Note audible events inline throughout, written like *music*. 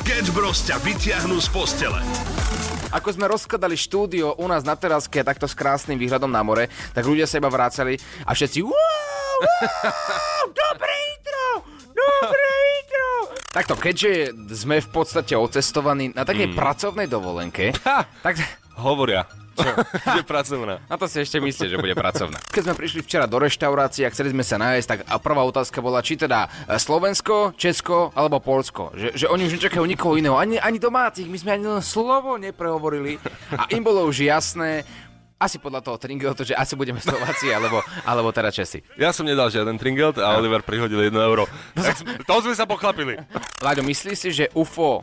Sketch Bros ťa vyťahnú z postele. Ako sme rozkladali štúdio u nás na teraske takto s krásnym výhľadom na more, tak ľudia sa iba vrácali a všetci wow, wow, *laughs* dobré intro, dobré intro. Takto, keďže sme v podstate ocestovaní na takej mm. pracovnej dovolenke, Ha! tak Hovoria. Čo? *laughs* že pracovná. na to si ešte myslíte, že bude pracovná. Keď sme prišli včera do reštaurácie a chceli sme sa nájsť, tak a prvá otázka bola, či teda e, Slovensko, Česko alebo Polsko. Že, že oni už nečakajú nikoho iného, ani, ani domácich, my sme ani slovo neprehovorili a im bolo už jasné, asi podľa toho Tringeltu, že asi budeme Slováci alebo, alebo teda Česi. Ja som nedal žiaden tringelt a Oliver prihodil 1 euro. Tak sme, to sme sa pochlapili. Láďo, myslíš si, že UFO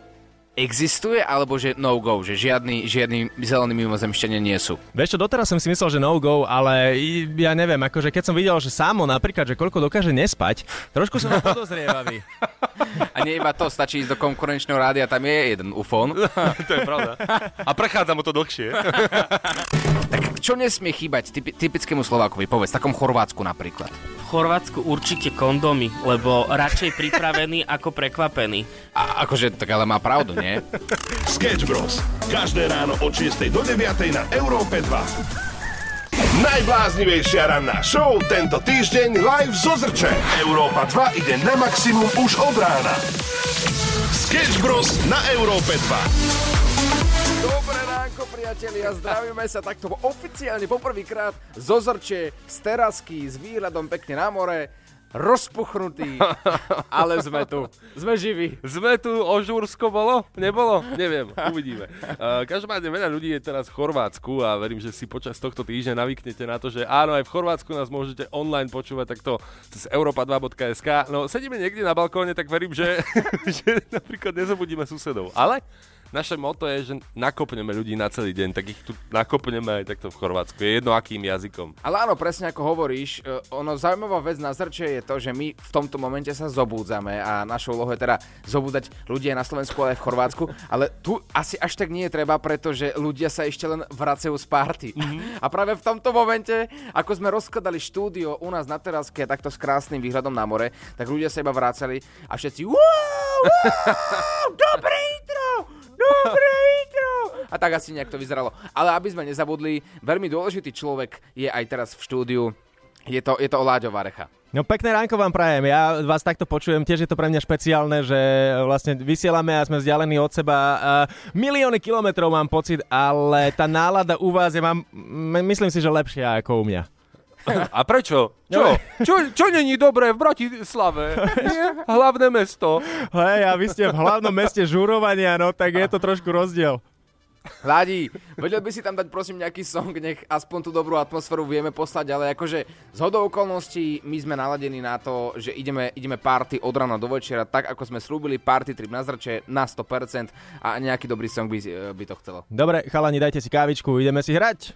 existuje, alebo že no go, že žiadny, žiadny zelený mimozemšťania nie sú? Vieš čo, doteraz som si myslel, že no go, ale ja neviem, akože keď som videl, že Samo napríklad, že koľko dokáže nespať, trošku som podozrievavý. *laughs* A nie iba to, stačí ísť do konkurenčného rádia, tam je jeden ufón. *laughs* to je pravda. A prechádza mu to dlhšie. *laughs* Čo nesmie chýbať typi, typickému Slovákovi, povedz, takom Chorvátsku napríklad. V Chorvátsku určite kondomy, lebo radšej pripravený ako prekvapený. A akože, tak ale má pravdu, nie? *laughs* Sketch Bros. Každé ráno od 6 do 9 na Európe 2. Najbláznivejšia ranná show tento týždeň live zo Zrče. Európa 2 ide na maximum už od rána. Sketch Bros. na Európe 2. Dobré ránko, priatelia, zdravíme sa takto oficiálne poprvýkrát zo Zrče, z terasky, s výhľadom pekne na more, rozpuchnutý, ale sme tu, sme živí. Sme tu, o Žursko bolo? Nebolo? Neviem, uvidíme. Uh, každopádne veľa ľudí je teraz v Chorvátsku a verím, že si počas tohto týždňa navyknete na to, že áno, aj v Chorvátsku nás môžete online počúvať takto cez europa2.sk. No, sedíme niekde na balkóne, tak verím, že, *laughs* že napríklad nezabudíme susedov. Ale naše moto je, že nakopneme ľudí na celý deň, tak ich tu nakopneme aj takto v Chorvátsku. Je jedno akým jazykom. Ale áno, presne ako hovoríš, e, ono zaujímavá vec na Zrče je to, že my v tomto momente sa zobúdzame a našou úlohou je teda zobúdať ľudia na Slovensku, ale aj v Chorvátsku, ale tu asi až tak nie je treba, pretože ľudia sa ešte len vracajú z party. Mm-hmm. A práve v tomto momente, ako sme rozkladali štúdio u nás na teraske takto s krásnym výhľadom na more, tak ľudia sa iba vrácali a všetci wow, wow, *laughs* intro, dobré intro. A tak asi nejak to vyzeralo. Ale aby sme nezabudli, veľmi dôležitý človek je aj teraz v štúdiu. Je to, je to Láďo Varecha. No pekné ránko vám prajem, ja vás takto počujem, tiež je to pre mňa špeciálne, že vlastne vysielame a sme vzdialení od seba. Milióny kilometrov mám pocit, ale tá nálada u vás je, mám, m- myslím si, že lepšia ako u mňa. A prečo? Čo? Čo, čo není dobré v Bratislave? Nie? Hlavné mesto. Hej, a vy ste v hlavnom meste žurovania, no tak je to trošku rozdiel. Ládi, vedel by si tam dať prosím nejaký song, nech aspoň tú dobrú atmosféru vieme poslať, ale akože z hodou okolností my sme naladení na to, že ideme, ideme party od rána do večera, tak ako sme slúbili, party trip na zrče na 100% a nejaký dobrý song by, by to chcelo. Dobre, chalani, dajte si kávičku, ideme si hrať.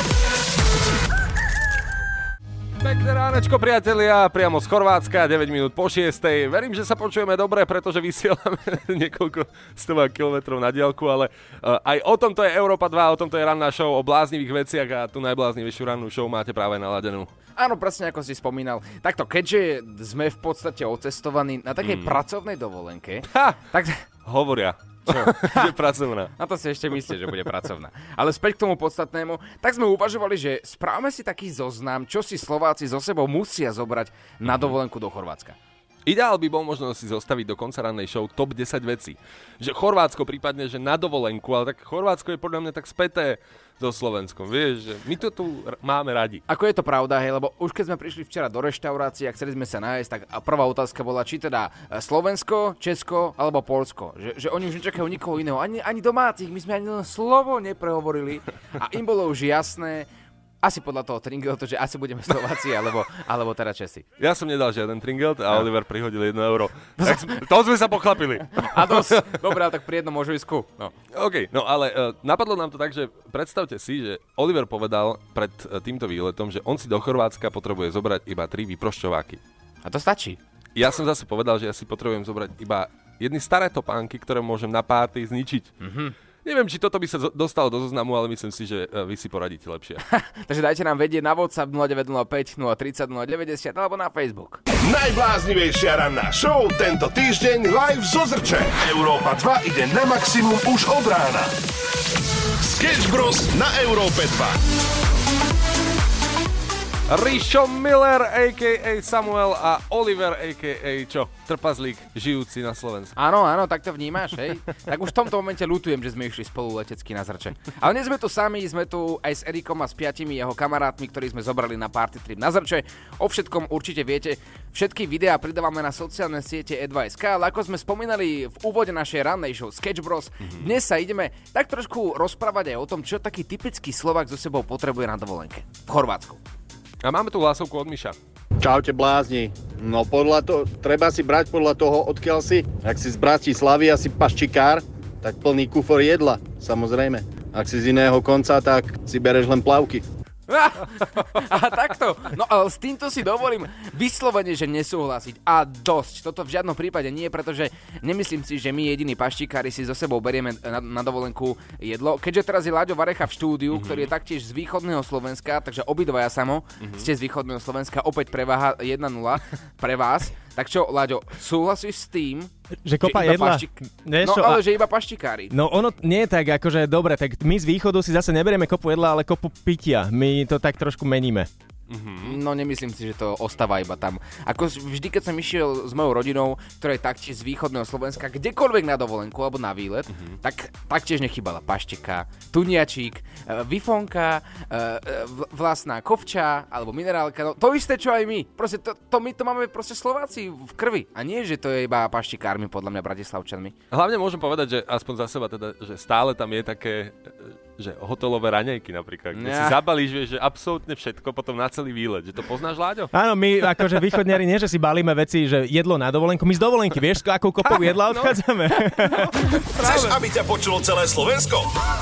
Pekné ránečko, priatelia, priamo z Chorvátska, 9 minút po 6. Verím, že sa počujeme dobre, pretože vysielame *laughs* niekoľko stovák kilometrov na diálku, ale uh, aj o tomto je Európa 2, o tomto je ranná show o bláznivých veciach a tú najbláznivejšiu rannú show máte práve naladenú. Áno, presne ako si spomínal. Takto, keďže sme v podstate ocestovaní na takej mm. pracovnej dovolenke, Ha! tak Hovoria. Čo? *laughs* že pracovná. Na to si ešte myslíte, že bude pracovná. Ale späť k tomu podstatnému, tak sme uvažovali, že správame si taký zoznam, čo si Slováci so sebou musia zobrať na dovolenku do Chorvátska. Ideál by bol možno si zostaviť do konca rannej show top 10 vecí. Že Chorvátsko prípadne, že na dovolenku, ale tak Chorvátsko je podľa mňa tak späté so Slovenskom. Vieš, že my to tu r- máme radi. Ako je to pravda, hej, lebo už keď sme prišli včera do reštaurácie a chceli sme sa nájsť, tak prvá otázka bola, či teda e, Slovensko, Česko alebo Polsko. Že, že oni už nečakajú nikoho iného, ani, ani domácich, my sme ani slovo neprehovorili a im bolo už jasné, asi podľa toho Tringeltu, že asi budeme Slováci alebo, alebo teda Česi. Ja som nedal žiaden tringelt a Oliver prihodil 1 euro. Tak sme, to sme sa pochlapili. A dosť, dobre, tak pri jednom môžu No. OK, no ale uh, napadlo nám to tak, že predstavte si, že Oliver povedal pred uh, týmto výletom, že on si do Chorvátska potrebuje zobrať iba tri vyprošťováky. A to stačí. Ja som zase povedal, že ja si potrebujem zobrať iba jedny staré topánky, ktoré môžem na párty zničiť. Mm-hmm. Neviem, či toto by sa dostalo do zoznamu, ale myslím si, že e, vy si poradíte lepšie. *laughs* Takže dajte nám vedieť na WhatsApp 0905 030 090 alebo na Facebook. Najbláznivejšia ranná show tento týždeň live zo Zrče. Európa 2 ide na maximum už od rána. Sketch Bros. na Európe 2. Rišo Miller, a.k.a. Samuel a Oliver, a.k.a. čo? Trpazlík, žijúci na Slovensku. Áno, áno, tak to vnímaš, hej? *laughs* tak už v tomto momente lutujem, že sme išli spolu letecky na zrče. Ale nie sme tu sami, sme tu aj s Erikom a s piatimi jeho kamarátmi, ktorí sme zobrali na party trip na zrče. O všetkom určite viete. Všetky videá pridávame na sociálne siete e2.sk, ale ako sme spomínali v úvode našej rannej show Sketch Bros, mm-hmm. dnes sa ideme tak trošku rozprávať aj o tom, čo taký typický Slovak so sebou potrebuje na dovolenke v Chorvátsku. A máme tu hlasovku od Miša. Čaute blázni. No podľa to, treba si brať podľa toho, odkiaľ si. Ak si z Bratislavy a si paščikár, tak plný kufor jedla, samozrejme. Ak si z iného konca, tak si bereš len plavky. *laughs* A takto. No ale s týmto si dovolím vyslovene, že nesúhlasiť. A dosť. Toto v žiadnom prípade nie, pretože nemyslím si, že my jediní paštikári si so sebou berieme na, na dovolenku jedlo. Keďže teraz je Láďo Varecha v štúdiu, mm-hmm. ktorý je taktiež z východného Slovenska, takže obidvaja samo mm-hmm. ste z východného Slovenska, opäť preváha 1-0 pre vás. Tak čo, Láďo, súhlasíš s tým, Že kopa iba jedla. paštik- No ale a- že iba paštikári. No ono nie je tak, akože dobre, tak my z východu si zase neberieme kopu jedla, ale kopu pitia. My to tak trošku meníme. No nemyslím si, že to ostáva iba tam. Ako vždy, keď som išiel s mojou rodinou, ktorá je taktiež z východného Slovenska, kdekoľvek na dovolenku alebo na výlet, tak taktiež nechybala pašteka, tuniačík, e, vifonka, e, e, vlastná kovča alebo minerálka. No, to isté, čo aj my. Proste to, to my to máme proste Slováci v krvi. A nie, že to je iba paštikármi, podľa mňa Bratislavčanmi. Hlavne môžem povedať, že aspoň za seba teda, že stále tam je také, že hotelové raňajky napríklad, kde si Ja. zabalíš, vieš, že absolútne všetko potom na celý výlet. Že to poznáš, Láďo? Áno, my akože východniari nie, že si balíme veci, že jedlo na dovolenku. My z dovolenky, vieš, s akou kopou jedla odchádzame. Chceš, aby ťa počulo celé Slovensko?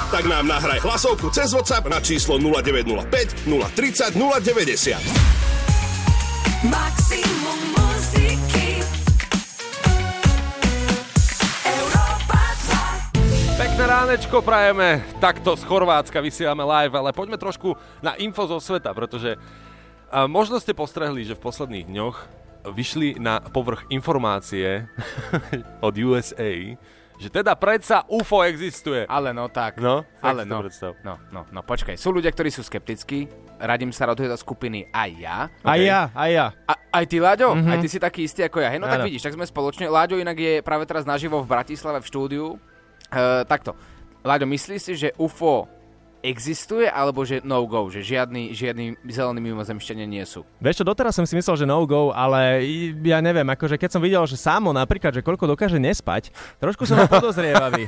Tak nám nahraj hlasovku cez WhatsApp na číslo 0905 030 090. Maximum ránečko prajeme, takto z Chorvátska vysielame live, ale poďme trošku na info zo sveta, pretože možno ste postrehli, že v posledných dňoch vyšli na povrch informácie *laughs* od USA, že teda predsa UFO existuje. Ale no tak. No, tak ale no, predstav. no, no, no, počkaj. Sú ľudia, ktorí sú skeptickí. Radím sa do tejto skupiny aj ja. Aj ja, aj ja. A, aj ty, Láďo? Mhm. Mm-hmm. Aj ty si taký istý ako ja. Hej, no tak Áno. vidíš, tak sme spoločne. Láďo inak je práve teraz naživo v Bratislave v štúdiu. Uh, takto. Láďo, myslíš si, že UFO existuje, alebo že no go, že žiadny, žiadny zelení mimozemšťania nie sú? Vieš čo, doteraz som si myslel, že no go, ale ja neviem, akože keď som videl, že Samo napríklad, že koľko dokáže nespať, trošku som bol *laughs* podozrievavý.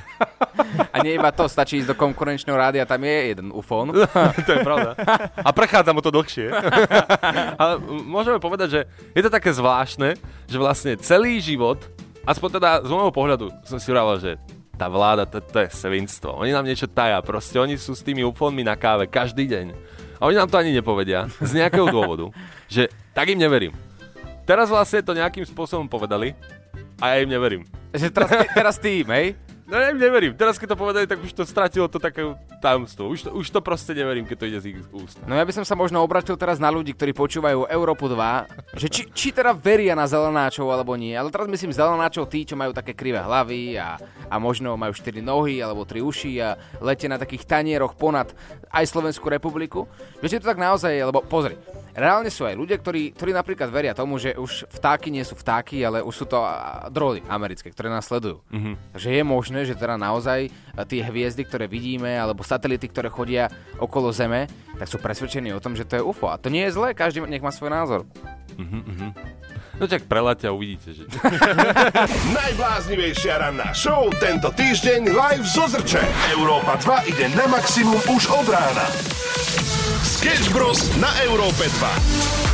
A nie iba to, stačí ísť do konkurenčného rádia, tam je jeden UFO. *laughs* to je pravda. A prechádza mu to dlhšie. *laughs* Ale môžeme povedať, že je to také zvláštne, že vlastne celý život, aspoň teda z môjho pohľadu, som si hovoril, že tá vláda, to, to je svinstvo. Oni nám niečo taja, proste oni sú s tými UFOnmi na káve každý deň. A oni nám to ani nepovedia, z nejakého *laughs* dôvodu, že tak im neverím. Teraz vlastne to nejakým spôsobom povedali a ja im neverím. Že teraz, ty, teraz tým, hej? No ja im neverím. Teraz keď to povedali, tak už to stratilo to také tajomstvo. Už to, už to proste neverím, keď to ide z ich úst. No ja by som sa možno obratil teraz na ľudí, ktorí počúvajú Európu 2, že či, či teda veria na zelenáčov alebo nie. Ale teraz myslím zelenáčov tí, čo majú také krivé hlavy a, a možno majú 4 nohy alebo 3 uši a letia na takých tanieroch ponad aj Slovenskú republiku. Viete, to tak naozaj, je, lebo pozri, reálne sú aj ľudia, ktorí, ktorí napríklad veria tomu, že už vtáky nie sú vtáky, ale už sú to drony americké, ktoré nás sledujú. Mm-hmm. Takže je možné, že teda naozaj a, tie hviezdy, ktoré vidíme, alebo satelity, ktoré chodia okolo Zeme, tak sú presvedčení o tom, že to je UFO. A to nie je zlé, každý nech má svoj názor. No tak preľaďte a uvidíte, že... *laughs* Najbláznivejšia ranná show tento týždeň live zo Zrče. Európa 2 ide na maximum už od rána. Sketch Bros. na Európe 2.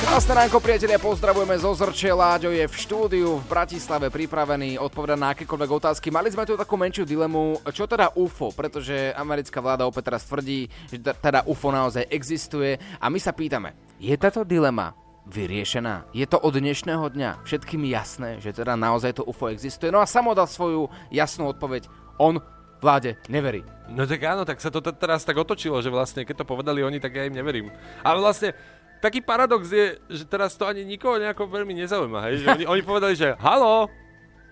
Krásne ránko, priatelia, pozdravujeme zo Zrče. Láďo je v štúdiu v Bratislave pripravený odpovedať na akékoľvek otázky. Mali sme tu takú menšiu dilemu, čo teda UFO, pretože americká vláda opäť teraz tvrdí, že teda UFO naozaj existuje a my sa pýtame, je táto dilema vyriešená? Je to od dnešného dňa všetkým jasné, že teda naozaj to UFO existuje? No a samo dal svoju jasnú odpoveď, on vláde neverí. No tak áno, tak sa to t- teraz tak otočilo, že vlastne keď to povedali oni, tak ja im neverím. Ale vlastne taký paradox je, že teraz to ani nikoho nejako veľmi nezaujíma, hej? Že oni, oni povedali, že halo,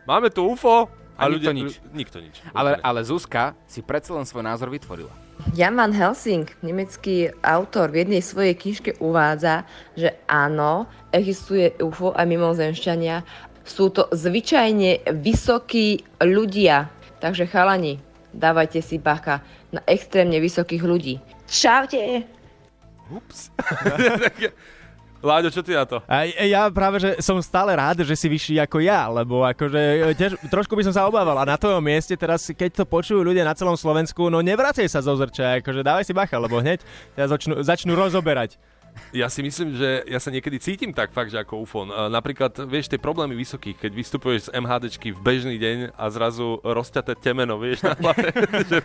máme tu UFO. A nikto nič. Nikto nič. Ale, ale Zuzka si predsa len svoj názor vytvorila. Jan van Helsing, nemecký autor, v jednej svojej knižke uvádza, že áno, existuje UFO a mimozemšťania. Sú to zvyčajne vysokí ľudia. Takže chalani, dávajte si bacha na extrémne vysokých ľudí. Čaute! Ups. *laughs* Láďo, čo ty na to? Ja práve, že som stále rád, že si vyšší ako ja, lebo akože tiež, trošku by som sa obával a na tvojom mieste teraz, keď to počujú ľudia na celom Slovensku, no nevracej sa zo zrča, akože dávaj si bacha, lebo hneď ťa začnú, začnú rozoberať. Ja si myslím, že ja sa niekedy cítim tak fakt, že ako UFO. Uh, napríklad, vieš, tie problémy vysokých, keď vystupuješ z MHDčky v bežný deň a zrazu rozťaté temeno, vieš, na hlave. *laughs* že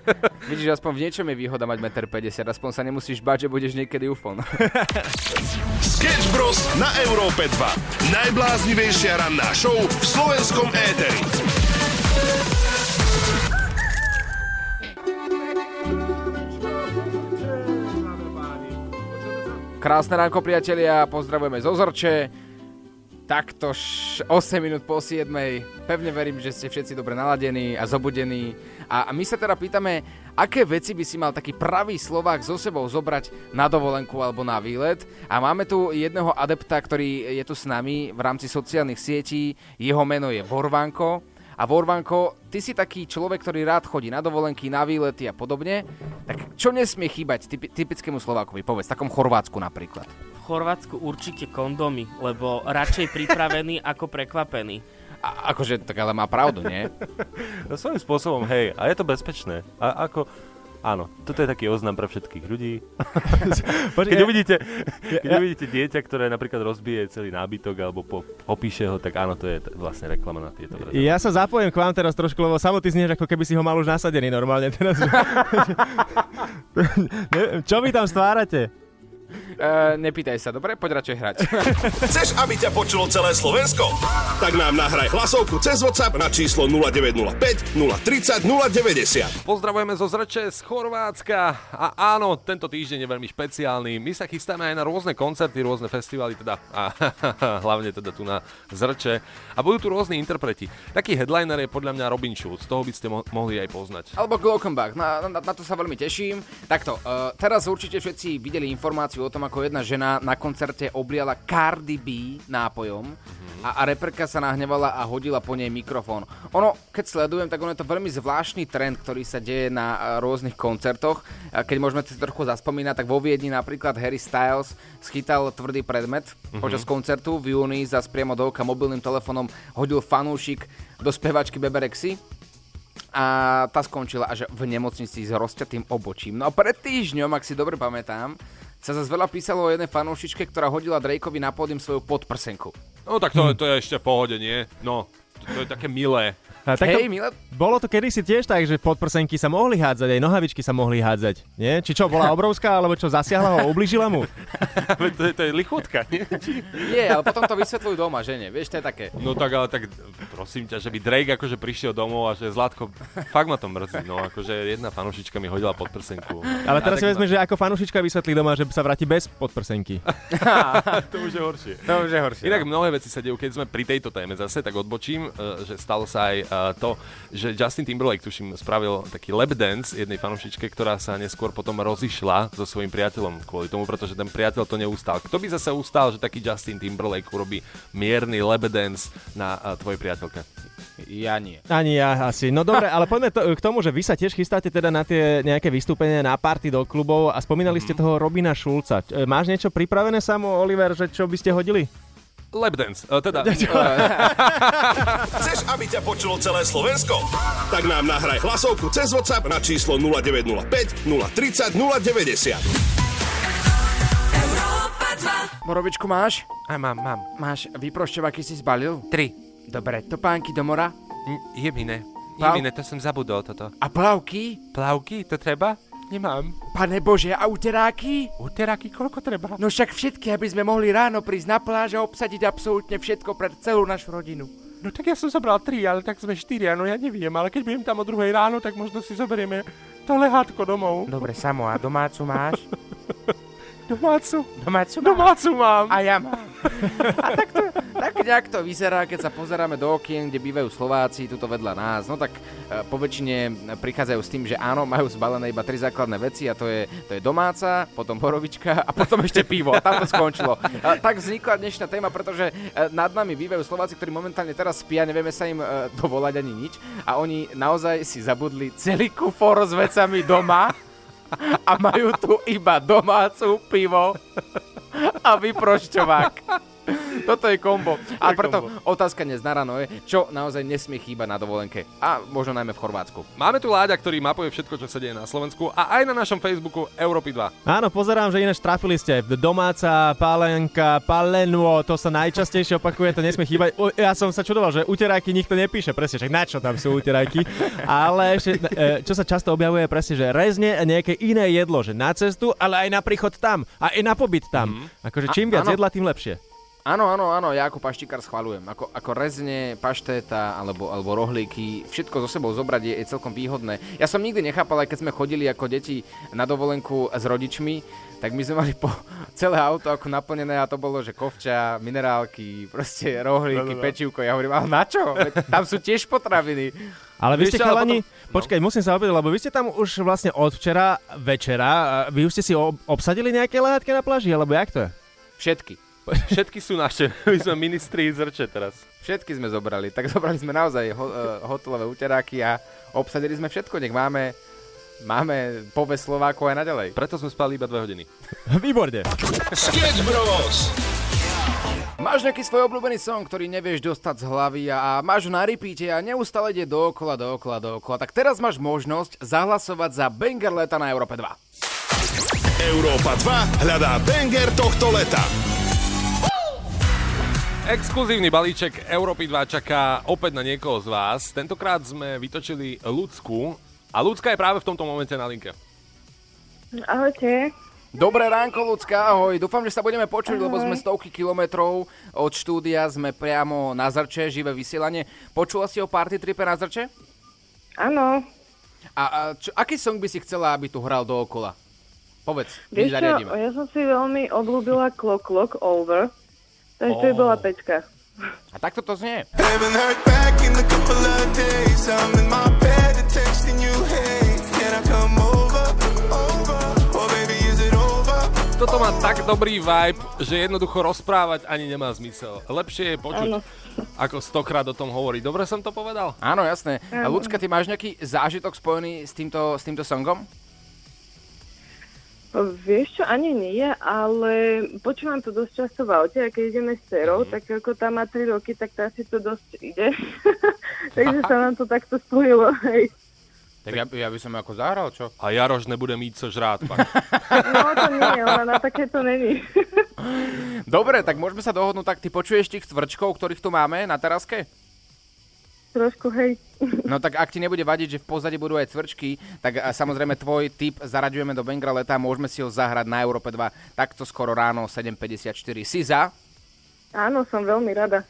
Vidíš, aspoň v niečom je výhoda mať 1,50 m, aspoň sa nemusíš bať, že budeš niekedy UFO. *laughs* Sketch Bros. na Európe 2. Najbláznivejšia ranná show v slovenskom éteri. Krásne ránko, priatelia, pozdravujeme zo Zorče. Takto š- 8 minút po 7. Pevne verím, že ste všetci dobre naladení a zobudení. A my sa teda pýtame, aké veci by si mal taký pravý Slovák so sebou zobrať na dovolenku alebo na výlet. A máme tu jedného adepta, ktorý je tu s nami v rámci sociálnych sietí. Jeho meno je Vorvanko. A Vorvanko, ty si taký človek, ktorý rád chodí na dovolenky, na výlety a podobne. Tak čo nesmie chýbať typi- typickému Slovákovi? Povedz, takom Chorvátsku napríklad. V Chorvátsku určite kondomy, lebo radšej pripravený *laughs* ako prekvapený. A, akože, tak ale má pravdu, nie? *laughs* No, svojím spôsobom, hej, a je to bezpečné. A ako, áno, toto je taký oznam pre všetkých ľudí. *laughs* Keď uvidíte, keď uvidíte dieťa, ktoré napríklad rozbije celý nábytok alebo po, popíše ho, tak áno, to je t- vlastne reklama na tieto veci. Ja sa zapojím k vám teraz trošku, lebo samotný znieš, ako keby si ho mal už nasadený normálne teraz. *laughs* Čo vy tam stvárate? E, nepýtaj sa, dobre? Poď radšej hrať. *laughs* Chceš, aby ťa počulo celé Slovensko? Tak nám nahraj hlasovku cez WhatsApp na číslo 0905 030 090. Pozdravujeme zo Zreče z Chorvátska a áno, tento týždeň je veľmi špeciálny. My sa chystáme aj na rôzne koncerty, rôzne festivaly teda a *laughs* hlavne teda tu na Zreče a budú tu rôzni interpreti. Taký headliner je podľa mňa Robin Schulz, toho by ste mo- mohli aj poznať. Alebo Glockenbach, na, na, na to sa veľmi teším. Takto, uh, teraz určite všetci videli informáciu o tom, ako jedna žena na koncerte obliala Cardi B nápojom a, a reperka sa nahnevala a hodila po nej mikrofón. Ono, keď sledujem, tak ono je to veľmi zvláštny trend, ktorý sa deje na rôznych koncertoch. A keď môžeme si trochu zaspomínať, tak vo Viedni napríklad Harry Styles schytal tvrdý predmet počas koncertu v júni zas priamo do oka mobilným telefónom hodil fanúšik do spevačky Beberexy a tá skončila až v nemocnici s rozťatým obočím. No a pred týždňom, ak si dobre pamätám, sa zase veľa písalo o jednej fanúšičke, ktorá hodila Drakeovi na pódium svoju podprsenku. No tak to, to je ešte v pohode, nie? No, to, to je také milé. A tak Hej, to, milé, bolo to kedysi tiež tak, že podprsenky sa mohli hádzať, aj nohavičky sa mohli hádzať. Nie? Či čo, bola *laughs* obrovská, alebo čo, zasiahla ho, ubližila mu? *laughs* To, je- to je lichotka, nie? Nie, ale potom to vysvetľujú doma, že nie? Vieš, to je také. No tak ale tak prosím ťa, že by Drake akože prišiel domov a že Zlatko, fakt ma to mrzí, no akože jedna fanušička mi hodila pod prsenku. Ale teraz si vezme, že ako fanúšička vysvetlí doma, že sa vráti bez podprsenky. *laughs* to už je horšie. To už je horšie. Inak no. mnohé veci sa dejú, keď sme pri tejto téme zase, tak odbočím, e, že stalo sa aj e, to, že Justin Timberlake, tuším, spravil taký lap dance jednej fanúšičke, ktorá sa neskôr potom rozišla so svojím priateľom kvôli tomu, pretože ten priateľ to neustal. Kto by zase ustal, že taký Justin Timberlake urobí mierny lap dance na tvojej priateľke? Ja nie. Ani ja asi. No dobre, ale poďme to, k tomu, že vy sa tiež chystáte teda na tie nejaké vystúpenia na party do klubov a spomínali ste toho Robina Šulca. E, Máš niečo pripravené samo, Oliver, že čo by ste hodili? Lap dance, e, teda... *laughs* Chceš, aby ťa počulo celé Slovensko? Tak nám nahraj hlasovku cez WhatsApp na číslo 0905 030 090. Európa 2. Borovičku máš? Aj mám, mám. Máš vyprošťovaky si zbalil? Tri. Dobre, topánky do mora? Jemine. Plau- Jemine, to som zabudol toto. A plavky? Plavky, to treba? Nemám. Pane Bože, a uteráky? Uteráky, koľko treba? No však všetky, aby sme mohli ráno prísť na pláž a obsadiť absolútne všetko pre celú našu rodinu. No tak ja som zobral tri, ale tak sme štyria, no ja neviem, ale keď budem tam o druhej ráno, tak možno si zoberieme to lehátko domov. Dobre, Samo, a domácu máš? *laughs* Domácu. Domácu máš? Domácu mám. A ja mám. *laughs* A tak, to, tak nejak to vyzerá, keď sa pozeráme do okien, kde bývajú Slováci, tuto vedľa nás. No tak e, po väčšine prichádzajú s tým, že áno, majú zbalené iba tri základné veci a to je, to je domáca, potom borovička a potom ešte pivo. A tam to skončilo. A tak vznikla dnešná téma, pretože e, nad nami bývajú Slováci, ktorí momentálne teraz spia, nevieme sa im e, dovolať ani nič a oni naozaj si zabudli celý kufor s vecami doma a majú tu iba domácu pivo a vyprošťovák. *laughs* Toto je kombo. A preto otázka dnes na ráno je, čo naozaj nesmie chýbať na dovolenke. A možno najmä v Chorvátsku. Máme tu Láďa, ktorý mapuje všetko, čo sa deje na Slovensku a aj na našom Facebooku Európy 2. Áno, pozerám, že ináč trafili ste. Domáca, pálenka, palenô, to sa najčastejšie opakuje, to nesmie chýbať. Ja som sa čudoval, že uteráky nikto nepíše, presne, však na čo tam sú uteráky. Ale ešte, e, čo sa často objavuje, presne, že rezne a nejaké iné jedlo, že na cestu, ale aj na príchod tam a aj na pobyt tam. Akože čím viac áno. jedla, tým lepšie. Áno, áno, áno, ja ako paštikár schvalujem. Ako, ako rezne, paštéta alebo, alebo rohlíky, všetko so sebou zobrať je, je celkom výhodné. Ja som nikdy nechápal, aj keď sme chodili ako deti na dovolenku s rodičmi, tak my sme mali po *laughs* celé auto ako naplnené a to bolo, že kovča, minerálky, proste rohlíky, pečivko. Ja hovorím, ale na čo? Tam sú tiež potraviny. Ale vy Vieš ste chalani, potom- počkaj, musím sa opýtať, lebo vy ste tam už vlastne od včera večera, vy už ste si ob- obsadili nejaké lehátke na pláži, alebo jak to je? Všetky. Všetky sú naše. *laughs* My sme ministri zrče teraz. Všetky sme zobrali. Tak zobrali sme naozaj ho, uh, hotelové uteráky a obsadili sme všetko. Nech máme, máme poves Slovákov aj naďalej. Preto sme spali iba dve hodiny. *laughs* Výborne. Sketch Bros. Máš nejaký svoj obľúbený song, ktorý nevieš dostať z hlavy a máš ho na repeate a neustále ide dookola, dookola, dookola, tak teraz máš možnosť zahlasovať za banger leta na Európe 2. Európa 2 hľadá banger tohto leta. Exkluzívny balíček Európy 2 čaká opäť na niekoho z vás. Tentokrát sme vytočili Ľudsku a Ľudská je práve v tomto momente na linke. Ahojte. Dobré ránko, ľudská, ahoj. Dúfam, že sa budeme počuť, lebo sme stovky kilometrov od štúdia, sme priamo na Zrče, živé vysielanie. Počula si o party tripe na Zrče? Áno. A, a čo, aký song by si chcela, aby tu hral dookola? Povedz, my Vieš čo, ja som si veľmi obľúbila Clock Clock Over. Takže to by bola pečka. A takto to znie. Oh? Toto má tak dobrý vibe, že jednoducho rozprávať ani nemá zmysel. Lepšie je počuť, Áno. ako stokrát o tom hovoriť. Dobre som to povedal? Áno, jasné. Áno. ľudská, ty máš nejaký zážitok spojený s týmto, s týmto songom? Vieš čo, ani nie, ale počúvam to dosť často v aute a keď ideme s dcerou, tak ako tá má 3 roky, tak tá si to dosť ide. *laughs* Takže sa nám to takto spojilo, hej. Tak ja, ja by som ako zahral, čo? A Jaroš nebude mít co žrát pak. *laughs* No to nie, ona na takéto není. Dobre, tak môžeme sa dohodnúť, tak ty počuješ tých cvrčkov, ktorých tu máme na teraske? Trošku, hej. No tak ak ti nebude vadiť, že v pozadí budú aj cvrčky, tak samozrejme tvoj tip zaraďujeme do Bengra leta, môžeme si ho zahrať na Európe 2 takto skoro ráno 7.54. Si za? Áno, som veľmi rada.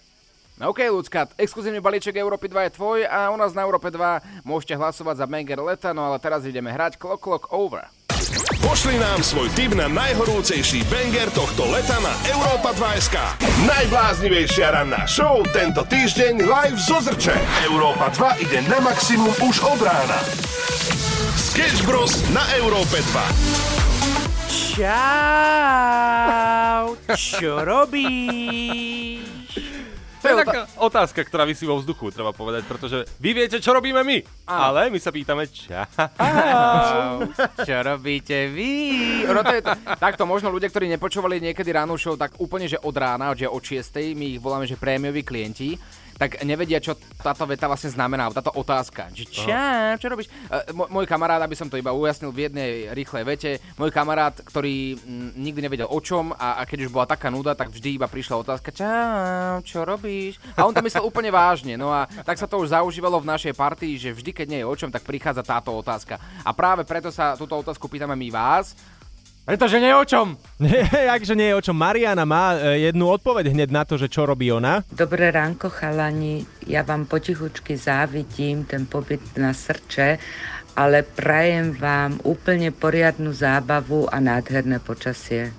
No OK, ľudská, exkluzívny balíček Európy 2 je tvoj a u nás na Európe 2 môžete hlasovať za Banger leta, no ale teraz ideme hrať Clock Clock Over. Pošli nám svoj tip na najhorúcejší banger tohto leta na Európa 2SK. Najbláznivejšia ranná show tento týždeň live zo Zrče. Európa 2 ide na maximum už od rána. Sketch Bros. na Európe 2. Čau, čo robíš? To je taká otázka, ktorá vysí vo vzduchu, treba povedať, pretože vy viete, čo robíme my. Ale my sa pýtame, čau. Čau, *laughs* čo robíte vy? No to je to, takto možno ľudia, ktorí nepočúvali niekedy ránu show, tak úplne, že od rána, že od 6. my ich voláme, že prémioví klienti, tak nevedia, čo táto veta vlastne znamená, táto otázka. Že čau, čo robíš? Uh, môj kamarát, aby som to iba ujasnil v jednej rýchlej vete, môj kamarát, ktorý mm, nikdy nevedel o čom a, a keď už bola taká nuda, tak vždy iba prišla otázka, čau, čo robíš? A on to myslel úplne vážne, no a tak sa to už zaužívalo v našej partii, že vždy, keď nie je o čom, tak prichádza táto otázka. A práve preto sa túto otázku pýtame my vás, Pretože nie je o čom. *laughs* Akže nie je o čom. Mariana má e, jednu odpoveď hneď na to, že čo robí ona. Dobré ránko, chalani. Ja vám potichučky závidím ten pobyt na srče, ale prajem vám úplne poriadnu zábavu a nádherné počasie.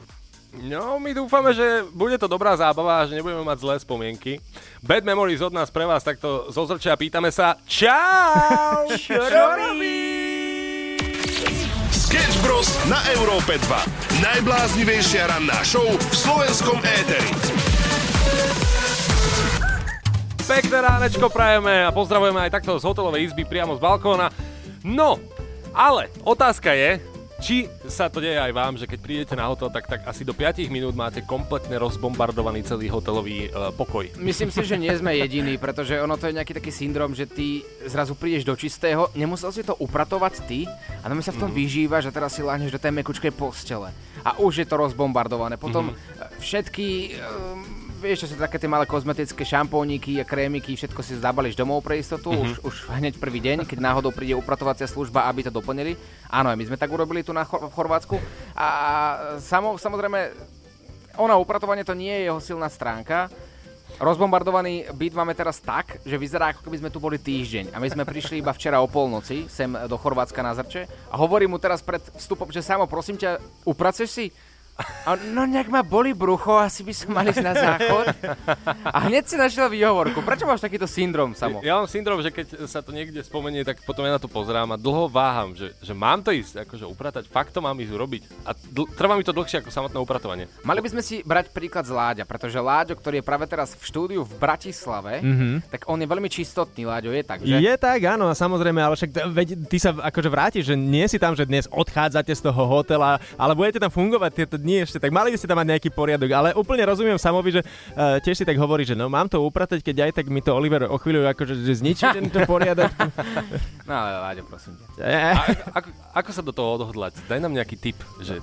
No, my dúfame, že bude to dobrá zábava a že nebudeme mať zlé spomienky. Bad Memories od nás pre vás takto zo zrčia pýtame sa Čau! *laughs* Čo robí? Sketch Bros. na Európe 2. Najbláznivejšia ranná show v slovenskom éteri. Pekné ránečko prajeme a pozdravujeme aj takto z hotelovej izby priamo z balkóna. No, ale otázka je, či sa to deje aj vám, že keď prídete na hotel, tak, tak asi do 5 minút máte kompletne rozbombardovaný celý hotelový uh, pokoj. Myslím si, že nie sme *laughs* jediní, pretože ono to je nejaký taký syndrom, že ty zrazu prídeš do čistého, nemusel si to upratovať ty a my sa v tom Mhm. vyžívaš a teraz si láhneš do tej mekučkej postele. A už je to rozbombardované. Potom mm všetky... Um, vieš, čo sú také tie malé kozmetické šampóniky a krémiky, všetko si zabališ domov pre istotu, Mhm. už, už hneď prvý deň, keď náhodou príde upratovacia služba, aby to doplnili. Áno, aj my sme tak urobili tu na Chor- v Chorvátsku. A samo, samozrejme, ono upratovanie to nie je jeho silná stránka. Rozbombardovaný byt máme teraz tak, že vyzerá ako keby sme tu boli týždeň. A my sme prišli iba včera o polnoci sem do Chorvátska na Zrče a hovorím mu teraz pred vstupom, že samo, prosím ťa, upracuješ si? A no nejak ma boli brucho, asi by som mal ísť na záchod. A hneď si našiel výhovorku. Prečo máš takýto syndrom, Samo? Ja mám syndrom, že keď sa to niekde spomenie, tak potom ja na to pozerám a dlho váham, že, že mám to ísť akože upratať, fakt to mám ísť urobiť. A dl- trvá mi to dlhšie ako samotné upratovanie. Mali by sme si brať príklad z Láďa, pretože Láďo, ktorý je práve teraz v štúdiu v Bratislave, Mhm. tak on je veľmi čistotný, Láďo, je tak, že? Je tak, áno, a samozrejme, ale však veď, ty sa akože vrátiš, že nie si tam, že dnes odchádzate z toho hotela, ale budete tam fungovať tieto dni ešte, tak mali by ste tam mať nejaký poriadok. Ale úplne rozumiem Samovi, že uh, tiež si tak hovorí, že no mám to upratať, keď aj tak mi to Oliver o chvíľu akože že zničí tento poriadok. *laughs* No ale Láďo, prosím ťa. A, ako, ako sa do toho odhodlať? Daj nám nejaký tip, že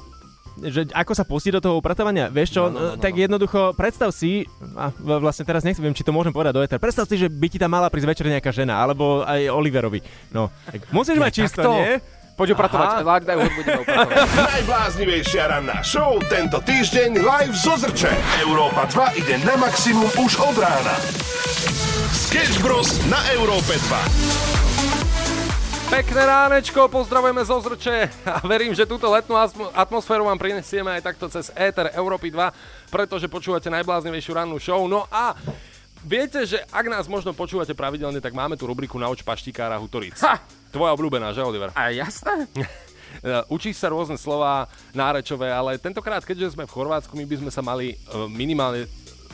že ako sa pustiť do toho upratovania? Vieš čo, No, no, no, no, tak jednoducho predstav si, a vlastne teraz neviem, či to môžem povedať do eter, predstav si, že by ti tam mala prísť večer nejaká žena, alebo aj Oliverovi. No, tak musíš mať čisto, takto? nie? Poď upratovať, Aha. Láďo, daj hudbu, ideme upratovať. *laughs* Najbláznivejšia ranná show tento týždeň live zo Zrče. Európa 2 ide na maximum už od rána. Sketch Bros. na Európe 2. Pekné ránečko, pozdravujeme zo Zrče a verím, že túto letnú atmo- atmosféru vám prinesieme aj takto cez Éter Európy 2, pretože počúvate najbláznivejšiu rannú show. No a viete, že ak nás možno počúvate pravidelne, tak máme tu rubriku Nauč paštikára Hutoric. Tvoja obľúbená, že Oliver? A jasné. *laughs* Učíš sa rôzne slova nárečové, ale tentokrát, keďže sme v Chorvátsku, my by sme sa mali e, minimálne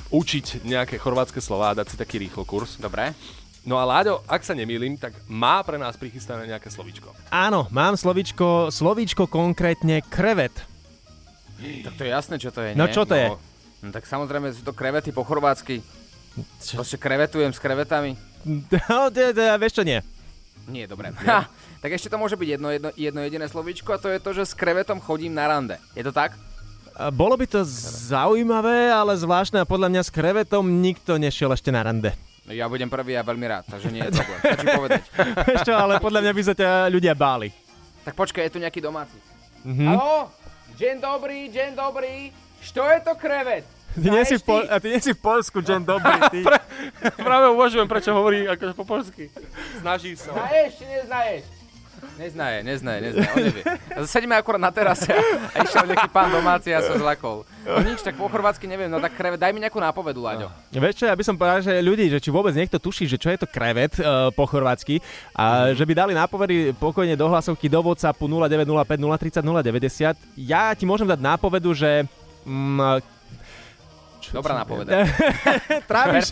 učiť nejaké chorvátske slova a dať si taký rýchlo kurz. Dobre. No a Láďo, ak sa nemýlim, tak má pre nás prichystané nejaké slovičko. Áno, mám slovíčko, slovíčko konkrétne krevet. Tak to je jasné, čo to je, No nie? čo to je? No tak samozrejme sú to krevety po chorvátsky. Proste krevetujem s krevetami. *laughs* No, to, to, vieš čo, nie. Nie, dobre. Ha, tak ešte to môže byť jedno, jedno, jedno jediné slovíčko a to je to, že s krevetom chodím na rande. Je to tak? Bolo by to zaujímavé, ale zvláštne a podľa mňa s krevetom nikto nešiel ešte na rande. No ja budem prvý a veľmi rád, takže nie je *laughs* problém. Stačí povedať. Čo, ale podľa mňa by sa ťa ľudia báli. Tak počkaj, je tu nejaký domáci. Mhm. Haló? Deň dobrý, deň dobrý. Što je to krevet? Ty nie, si v Pol- a ty nie si v Polsku, Jen Dobrý, ty. *laughs* Práve uvažujem, prečo hovorí akože po polsky. Snaží sa. Znaješ, či neznaješ? Neznaje, neznaje, neznaje, on nevie. A sedíme akurát na terase a išiel nejaký pán domáci a sa zlakol. No nič, tak po chorvátsky neviem, no tak krevet, daj mi nejakú nápovedu, Láďo. Vieš čo, ja by som povedal, že ľudí, že či vôbec niekto tuší, že čo je to krevet uh, po chorvátsky a že by dali nápovedy pokojne do hlasovky do WhatsAppu 0905 030 090. Ja ti môžem dať nápovedu, že... Mm, Dobrá nápoveda. *laughs* tráviš,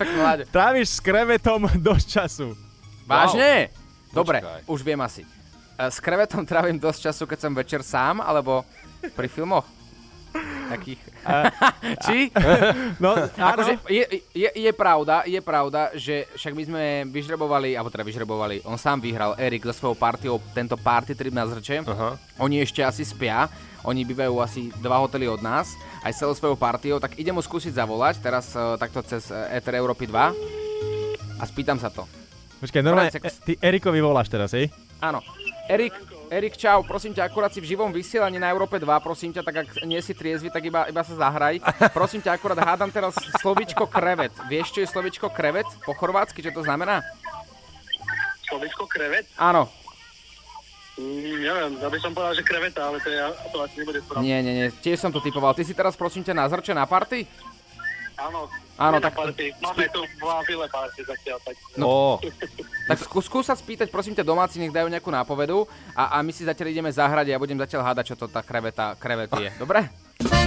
tráviš s krevetom dosť času. Vážne? Dobre, Počkaj. už viem asi. E, S krevetom trávim dosť času, keď som večer sám, alebo pri filmoch. Takých. *laughs* Či? *laughs* No. *laughs* Akože je, je, je, pravda, je pravda, že však my sme vyžrebovali, alebo teda vyžrebovali, on sám vyhral, Erik so svojou partiou tento party trip na zrče. Aha. Oni ešte asi spia, oni bývajú asi dva hotely od nás, aj celou svojou partiou, tak idem mu skúsiť zavolať, teraz uh, takto cez uh, Ether Európy 2 a spýtam sa to. Počkaj, normálne, e, ty Erikovi voláš teraz, hej? Áno. Erik, Erik, čau, prosím ťa, akurát si v živom vysielaní na Európe 2, prosím ťa, tak ak nie si triezvy, tak iba, iba sa zahraj. Prosím ťa, akurát hádam teraz slovičko krevet. Vieš, čo je slovičko krevet po chorvátsky, čo to znamená? Slovičko krevet? Áno. Mm, neviem, ja by som povedal, že kreveta, ale to, je, to asi nebude správne. Nie, nie, nie, tiež som to typoval. Ty si teraz, prosím ťa, na zrče na party? Áno, Áno, tak- Party. Máme tu vafile party zatiaľ, tak... No. Tak skú, skús sa spýtať, prosím ťa, domáci, nech dajú nejakú nápovedu a, a my si zatiaľ ideme zahrať a ja budem zatiaľ hádať, čo to tá kreveta, krevet je. Dobre?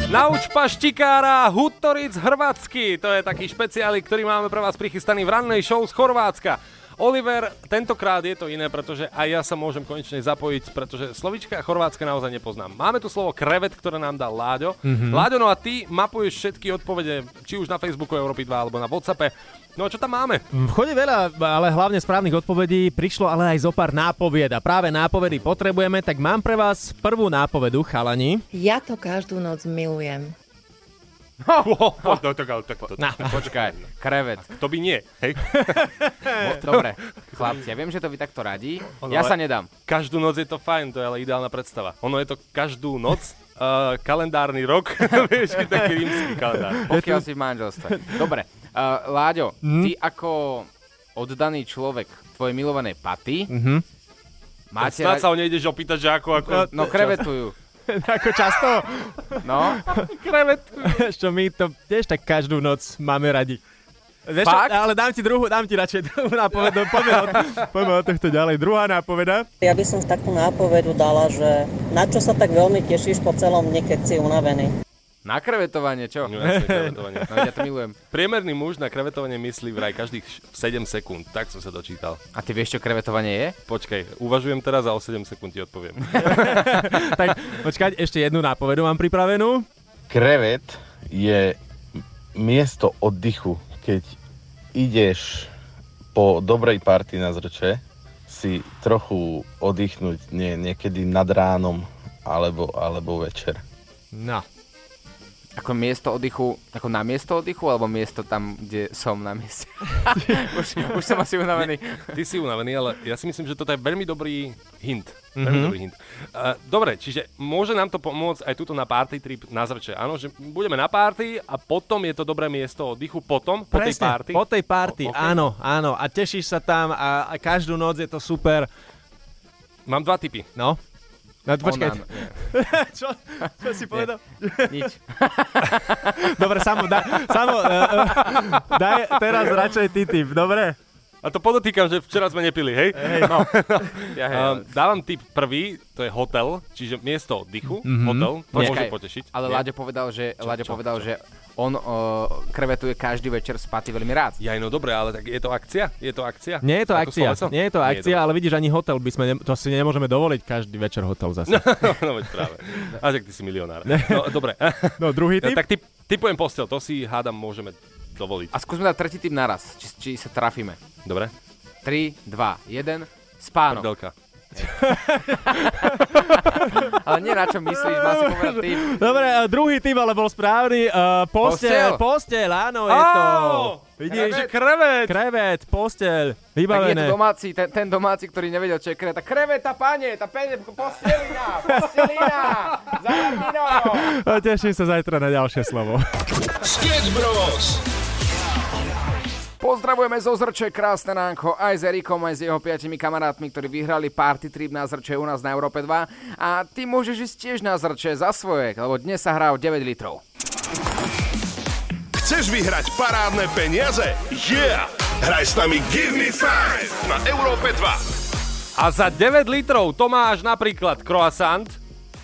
Nauč paštikára Hutoric Hrvatsky. To je taký špeciálik, ktorý máme pre vás prichystaný v rannej show z Chorvátska. Oliver, tentokrát je to iné, pretože aj ja sa môžem konečne zapojiť, pretože slovička chorvátske naozaj nepoznám. Máme tu slovo krevet, ktoré nám dal Láďo. Mhm. Láďo, no a ty mapuješ všetky odpovede, či už na Facebooku Európy 2 alebo na Whatsappe. No a čo tam máme? V chode veľa, ale hlavne správnych odpovedí prišlo ale aj zo pár nápovied a práve nápovedy potrebujeme, tak mám pre vás prvú nápovedu, chalani. Ja to každú noc milujem. Oh, *laughs* no, tak, ale tak, to, Na, počkaj, krevet. To by nie, hej? Dobre, chlapci, ja viem, že to vy takto radí. Ono, Ja sa nedám. Každú noc je to fajn, to je ale ideálna predstava. Ono je to každú noc, uh, *laughs* kalendárny rok, *laughs* vieš, taký rímsky kalendár. Pokiaľ si v manželstve. Dobre, uh, Láďo, ty ako oddaný človek tvojej milovanej paty, Mhm. máte... Snad sa ho nejdeš opýtať, že ako... ako No krevetujú. *laughs* Ako často? No, *laughs* Krevet. *laughs* Čo my to tiež tak každú noc máme radi. Vieš, Fakt? ale dám ti druhú, dám ti radšej druhú nápovedu. Poďme od, poďme od tohto ďalej. Druhá nápoveda. Ja by som takú nápovedu dala, že na čo sa tak veľmi tešíš po celom dne, keď si unavený. Na krevetovanie, čo? No, jasne, krevetovanie. *laughs* No, ja to milujem. Priemerný muž na krevetovanie myslí vraj každých š- 7 sekúnd. Tak som sa dočítal. A ty vieš, čo krevetovanie je? Počkaj, uvažujem teraz a o 7 sekúnd ti odpoviem. *laughs* tak počkať, ešte jednu nápovedu mám pripravenú. Krevet je miesto oddychu, keď ideš po dobrej party na zrče si trochu oddychnúť nie, niekedy nad ránom alebo, alebo večer. No. Ako miesto oddychu, ako na miesto oddychu, alebo miesto tam, kde som na mieste? *laughs* už, už som asi unavený. Ty si unavený, ale ja si myslím, že toto je veľmi dobrý hint. Veľmi Mhm. dobrý hint. Uh, dobre, čiže môže nám to pomôcť aj tuto na party trip na zrče. Áno, že budeme na party a potom je to dobré miesto oddychu, potom, po tej Presne, party. Po tej party, O- ok. áno, áno. A tešíš sa tam a, a každú noc je to super. Mám dva typy. No. No, počkaj. Onan, nie. *laughs* čo, čo si povedal? Nič. *laughs* Dobre, Samo, da, Samo uh, daj teraz radšej ty tip, dobre? A to podotýkam, že včera sme nepili, hej? Hej, *laughs* no. Ja, hej, Um, dávam tip prvý, to je hotel, čiže miesto oddychu, Mhm. hotel, to Počkaj, môže potešiť. Ale Nie? Láďo povedal, že, Láďo čo, povedal, čo? že on uh, krevetuje každý večer z paty veľmi rád. Jaj, no dobre, ale tak je to akcia? Je to akcia? Nie je to Ako akcia, sloveso? nie je to akcia, ale vidíš, ani hotel by sme, ne, to si nemôžeme dovoliť každý večer hotel zase. *laughs* No, no veď práve. A že ty si milionár. *laughs* No, dobre. No, druhý No, tip? tak typ, typujem postel, to si hádam môžeme dovoliť. A skúsme dať tretí tým naraz, či, či sa trafíme. Dobre? 3, 2, 1, spánok. Prdelka. *laughs* Ale nie na čo myslíš, mal si *laughs* povedať ty. Dobre, a druhý tip ale bol správny. Uh, posteľ, Posteľ. posteľ, áno, je to. Vidíš? Takže krevet. Krevet, posteľ, Tak je to vybavené. domáci, ten, ten domáci, ktorý nevedel, čo je kreveta. Kreveta, pane, tá pene, postelina, postelina, *laughs* zaradino. A teším sa zajtra na ďalšie slovo. Sketch Bros. Pozdravujeme zo Zrče, krásne ránko, aj s Erikom, aj s jeho piatimi kamarátmi, ktorí vyhrali party trip na Zrče u nás na Európe 2. A ty môžeš ísť tiež na Zrče za svoje, lebo dnes sa hrá o 9 litrov. Chceš vyhrať parádne peniaze? Yeah! Hraj s nami Give Me Five na Európe 2. A za 9 litrov to máš napríklad croissant,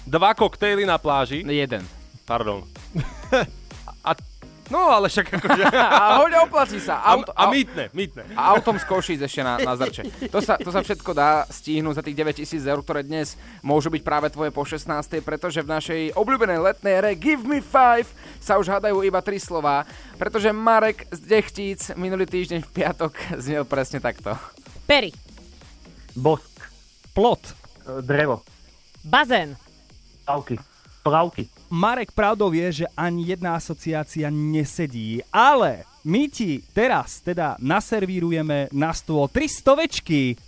dva koktejly na pláži. Jeden. Pardon. *laughs* A, no, ale však akože... *laughs* A hoď oplatí sa. A, Auto, a mýtne, mýtne. A autom z Košíc ešte na, na Zrče. To sa, to sa všetko dá stihnúť za tých 9000 eur, ktoré dnes môžu byť práve tvoje po 16. pretože v našej obľúbenej letnej ere Give Me Five sa už hádajú iba tri slova, pretože Marek z Dechtíc minulý týždeň v piatok *laughs* znel presne takto. Pery. Bosk. Plot. Drevo. Bazén. Plavky. Plavky. Marek pravdou je, že ani jedna asociácia nesedí, ale my ti teraz teda naservírujeme na stôl tri stovečky.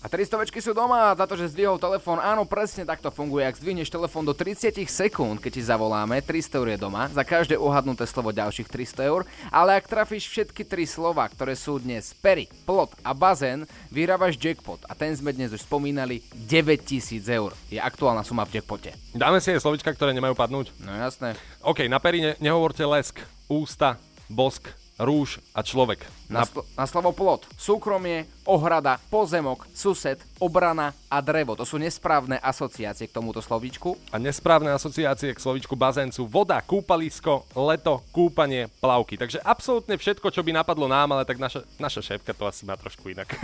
A 300 sú doma za to, že zdvihol telefón. Áno, presne takto funguje. Ak zdvihneš telefón do 30 sekúnd, keď ti zavoláme, 300 eur je doma. Za každé uhadnuté slovo ďalších 300 eur. Ale ak trafíš všetky tri slova, ktoré sú dnes pery, plot a bazén, vyhrávaš jackpot. A ten sme dnes už spomínali 9000 eur. Je aktuálna suma v jackpote. Dáme si aj slovička, ktoré nemajú padnúť. No jasné. OK, na peri ne- nehovorte lesk, ústa, bosk, rúž a človek. Na, sl- na slovo plot. Súkromie, ohrada, pozemok, sused, obrana a drevo. To sú nesprávne asociácie k tomuto slovíčku. A nesprávne asociácie k slovičku bazén sú voda, kúpalisko, leto, kúpanie, plavky. Takže absolútne všetko, čo by napadlo nám, ale tak naša, naša šéfka to asi má trošku inak.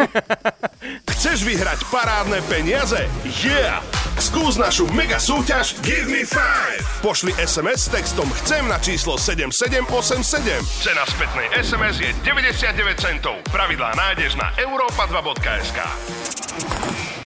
*laughs* Chceš vyhrať parádne peniaze? Yeah! Skús našu mega súťaž Give me 5! Pošli SMS s textom Chcem na číslo 7787. Cena spätnej SMS je 99 centov. Pravidlá nájdeš na europa2.sk.